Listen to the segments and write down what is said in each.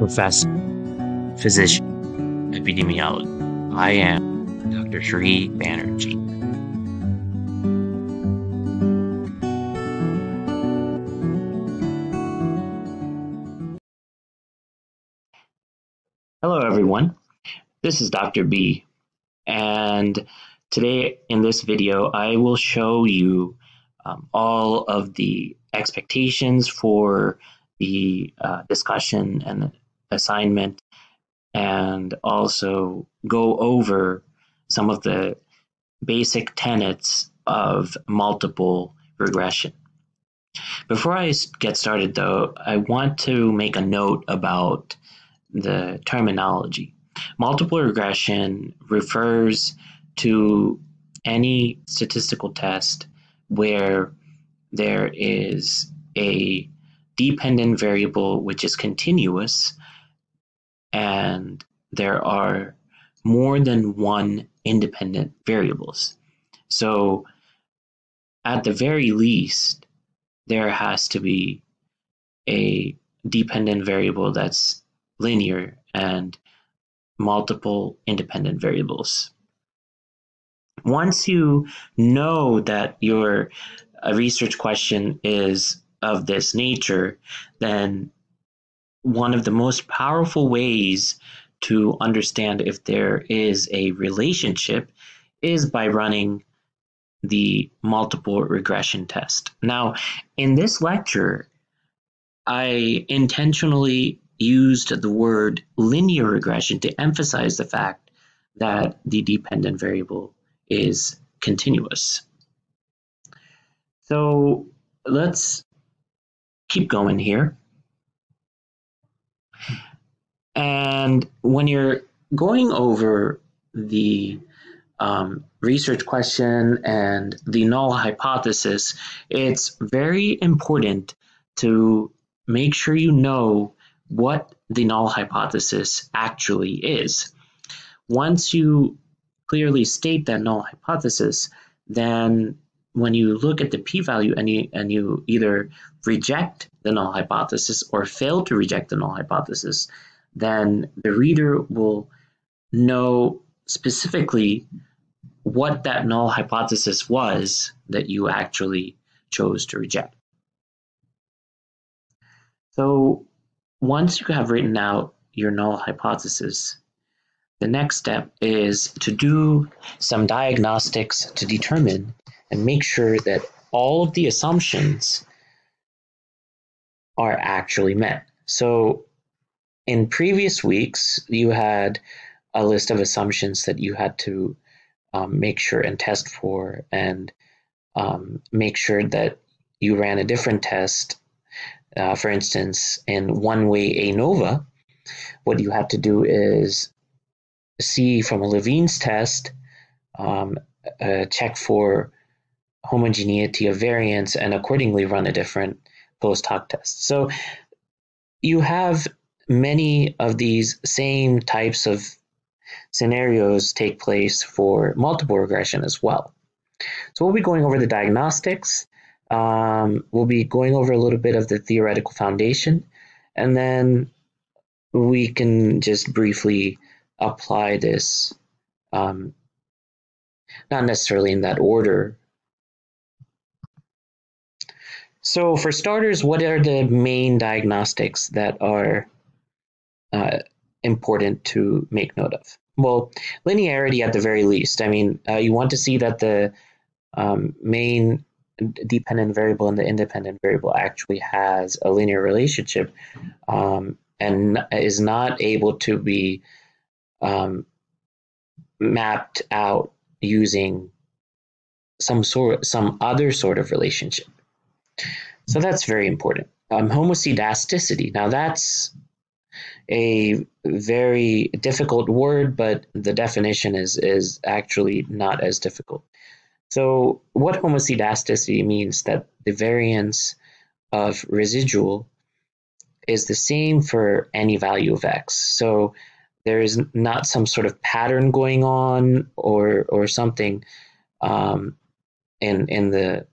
professor, physician, epidemiologist. I am Dr. Sri Banerjee. Hello, everyone. This is Dr. B, and today in this video, I will show you um, all of the expectations for the uh, discussion and assignment and also go over some of the basic tenets of multiple regression. Before I get started though, I want to make a note about the terminology. Multiple regression refers to any statistical test where there is a dependent variable which is continuous and there are more than one independent variables. So at the very least, there has to be a dependent variable that's linear and multiple independent variables. Once you know that your uh, research question is of this nature, then one of the most powerful ways to understand if there is a relationship is by running the multiple regression test. Now, in this lecture, I intentionally used the word linear regression to emphasize the fact that the dependent variable is continuous. So let's keep going here. And when you're going over the um, research question and the null hypothesis, it's very important to make sure you know what the null hypothesis actually is. Once you clearly state that null hypothesis, then when you look at the p-value and you and you either reject the null hypothesis or fail to reject the null hypothesis, then the reader will know specifically what that null hypothesis was that you actually chose to reject. So once you have written out your null hypothesis, the next step is to do some diagnostics to determine and make sure that all of the assumptions are actually met. So in previous weeks, you had a list of assumptions that you had to um, make sure and test for and um, make sure that you ran a different test. Uh, for instance, in one way ANOVA, what you have to do is see from a Levene's test, um, uh, check for homogeneity of variance and accordingly run a different post hoc test. So you have many of these same types of scenarios take place for multiple regression as well. So we'll be going over the diagnostics. Um, we'll be going over a little bit of the theoretical foundation, and then we can just briefly apply this, um, not necessarily in that order, so for starters, what are the main diagnostics that are uh, important to make note of? Well, linearity at the very least. I mean, uh, you want to see that the um, main dependent variable and the independent variable actually has a linear relationship um, and is not able to be um, mapped out using some sort some other sort of relationship. So that's very important. Um, homoscedasticity. Now that's a very difficult word, but the definition is is actually not as difficult. So what homoscedasticity means that the variance of residual is the same for any value of x. So there is not some sort of pattern going on or or something um, in in the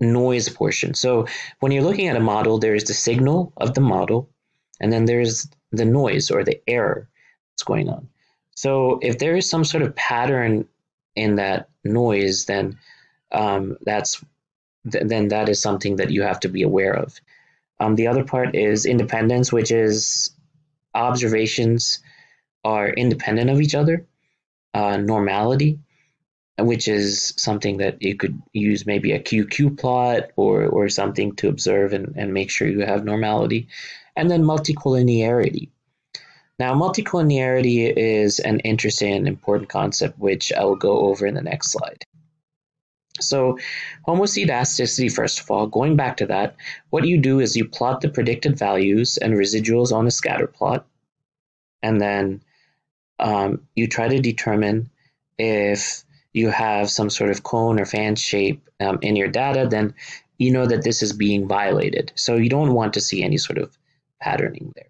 noise portion. So when you're looking at a model, there is the signal of the model, and then there's the noise or the error that's going on. So if there is some sort of pattern in that noise, then um, that's th- then that is something that you have to be aware of. Um, the other part is independence, which is observations are independent of each other. Uh, normality, which is something that you could use maybe a QQ plot or, or something to observe and, and make sure you have normality. And then multicollinearity. Now, multicollinearity is an interesting and important concept, which I will go over in the next slide. So, homoscedasticity, first of all, going back to that, what you do is you plot the predicted values and residuals on a scatter plot, and then um, you try to determine if you have some sort of cone or fan shape um, in your data, then you know that this is being violated. So you don't want to see any sort of patterning there.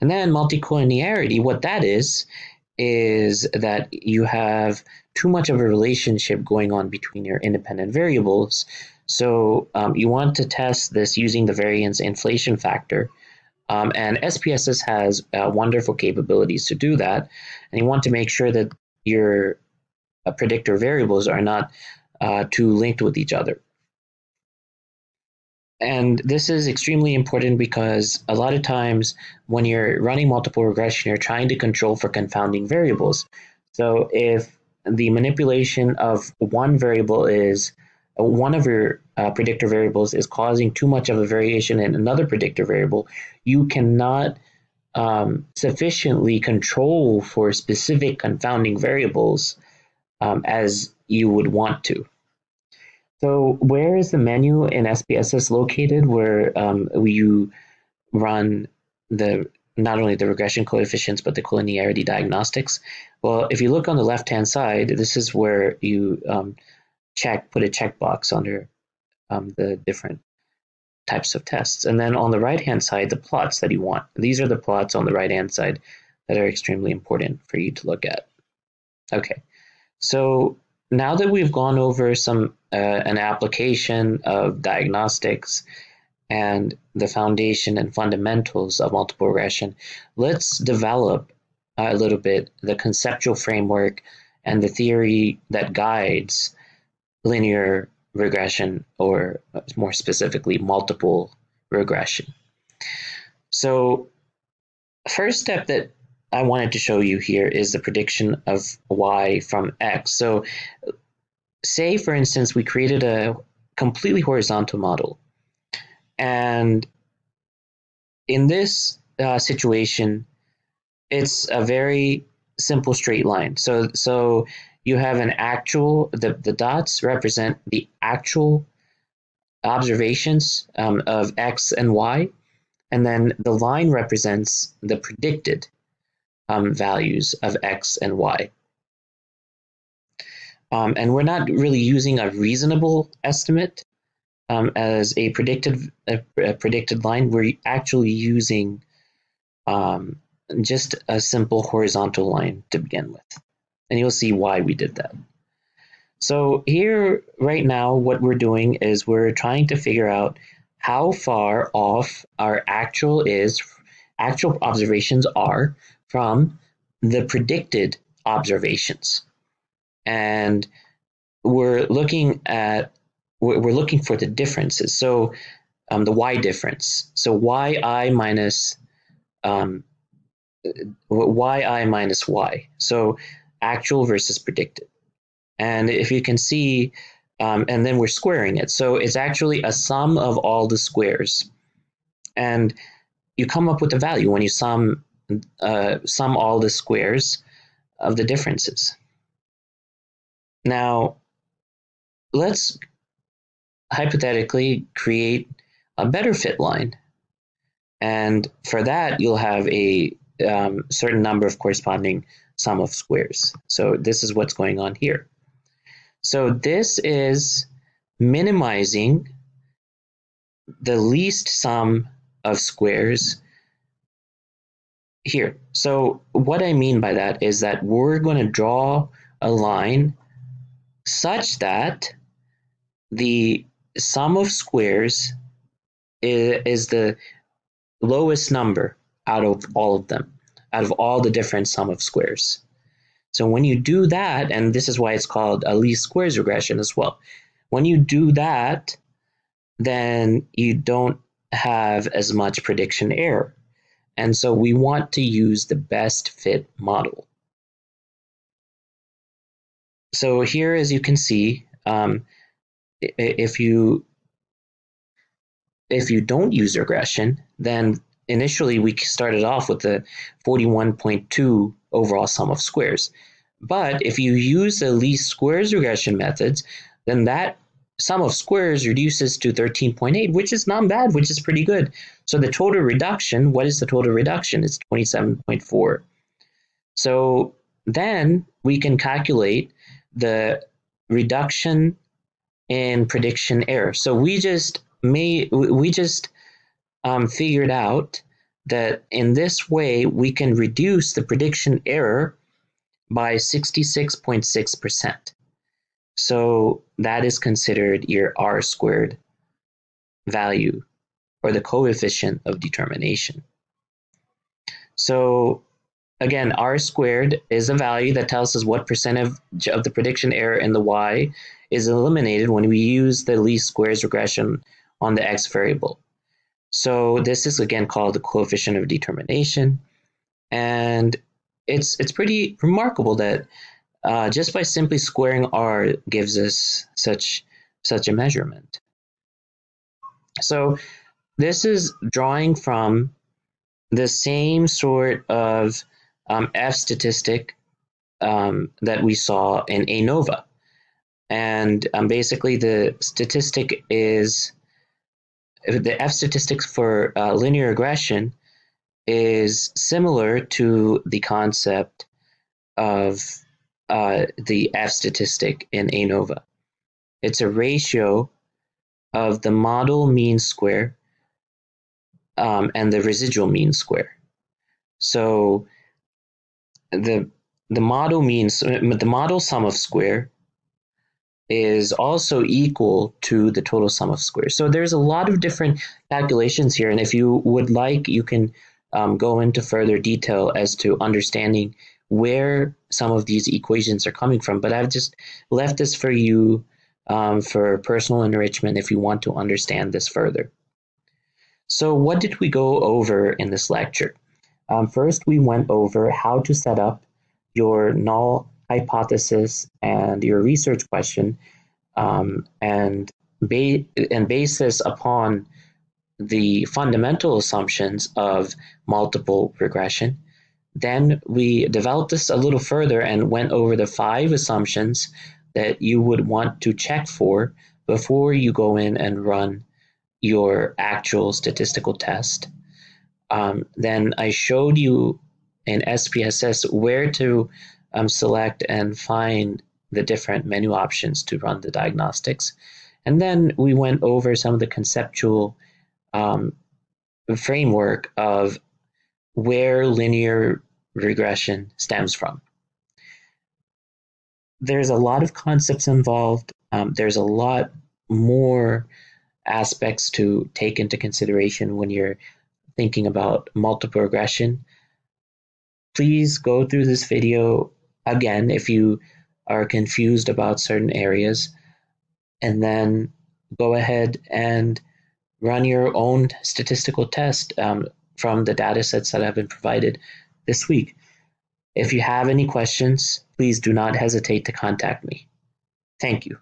And then multicollinearity, what that is, is that you have too much of a relationship going on between your independent variables. So um, you want to test this using the variance inflation factor. Um, and SPSS has uh, wonderful capabilities to do that. And you want to make sure that your uh, predictor variables are not uh, too linked with each other. And this is extremely important because a lot of times when you're running multiple regression, you're trying to control for confounding variables. So if the manipulation of one variable is uh, one of your uh, predictor variables is causing too much of a variation in another predictor variable, you cannot um, sufficiently control for specific confounding variables um, as you would want to. So where is the menu in SPSS located where um, you run the not only the regression coefficients but the collinearity diagnostics? Well, if you look on the left-hand side, this is where you um, check, put a checkbox under um, the different types of tests. And then on the right-hand side, the plots that you want. These are the plots on the right-hand side that are extremely important for you to look at. Okay, so now that we've gone over some uh, an application of diagnostics and the foundation and fundamentals of multiple regression, let's develop a little bit the conceptual framework and the theory that guides linear regression or more specifically multiple regression. So first step that I wanted to show you here is the prediction of y from x. So say, for instance, we created a completely horizontal model. And in this uh, situation, it's a very simple straight line. So, so you have an actual, the, the dots represent the actual observations um, of x and y, and then the line represents the predicted um, values of x and y. Um, and we're not really using a reasonable estimate um, as a predicted a, a, predicted line. We're actually using um, just a simple horizontal line to begin with, and you'll see why we did that. So here, right now, what we're doing is we're trying to figure out how far off our actual is actual observations are from the predicted observations. And we're looking at we're looking for the differences. So um, the y difference. So yi minus um, yi minus y. So actual versus predicted. And if you can see, um, and then we're squaring it. So it's actually a sum of all the squares. And you come up with a value when you sum uh, sum all the squares of the differences. Now, let's hypothetically create a better fit line. And for that, you'll have a um, certain number of corresponding sum of squares. So this is what's going on here. So this is minimizing the least sum of squares here. So what I mean by that is that we're going to draw a line such that the sum of squares is, is the lowest number out of all of them, out of all the different sum of squares. So when you do that, and this is why it's called a least squares regression as well, when you do that, then you don't have as much prediction error. And so we want to use the best fit model. So here, as you can see, um, if you if you don't use regression, then initially we started off with the 41.2 overall sum of squares. But if you use the least squares regression methods, then that sum of squares reduces to 13.8, which is not bad, which is pretty good. So the total reduction, what is the total reduction? It's 27.4. So then we can calculate the reduction in prediction error. So we just made, we just um, figured out that in this way we can reduce the prediction error by 66.6%. So that is considered your R squared value or the coefficient of determination. So again, R squared is a value that tells us what percent of, of the prediction error in the Y is eliminated when we use the least squares regression on the X variable. So this is again called the coefficient of determination. And it's, it's pretty remarkable that uh, just by simply squaring r gives us such such a measurement. So this is drawing from the same sort of um, F statistic um, that we saw in ANOVA. And um, basically the statistic is, the F statistics for uh, linear regression is similar to the concept of uh, the F statistic in ANOVA. It's a ratio of the model mean square um, and the residual mean square. So the the model means the model sum of square is also equal to the total sum of squares. So there's a lot of different calculations here, and if you would like, you can um, go into further detail as to understanding where some of these equations are coming from. But I've just left this for you um, for personal enrichment if you want to understand this further. So what did we go over in this lecture? Um, first, we went over how to set up your null hypothesis and your research question um, and, ba- and base this upon the fundamental assumptions of multiple regression then we developed this a little further and went over the five assumptions that you would want to check for before you go in and run your actual statistical test. Um, then I showed you in SPSS where to um, select and find the different menu options to run the diagnostics. And then we went over some of the conceptual um, framework of where linear regression stems from. There's a lot of concepts involved. Um, there's a lot more aspects to take into consideration when you're thinking about multiple regression. Please go through this video again if you are confused about certain areas, and then go ahead and run your own statistical test um, from the data sets that have been provided this week. If you have any questions, please do not hesitate to contact me. Thank you.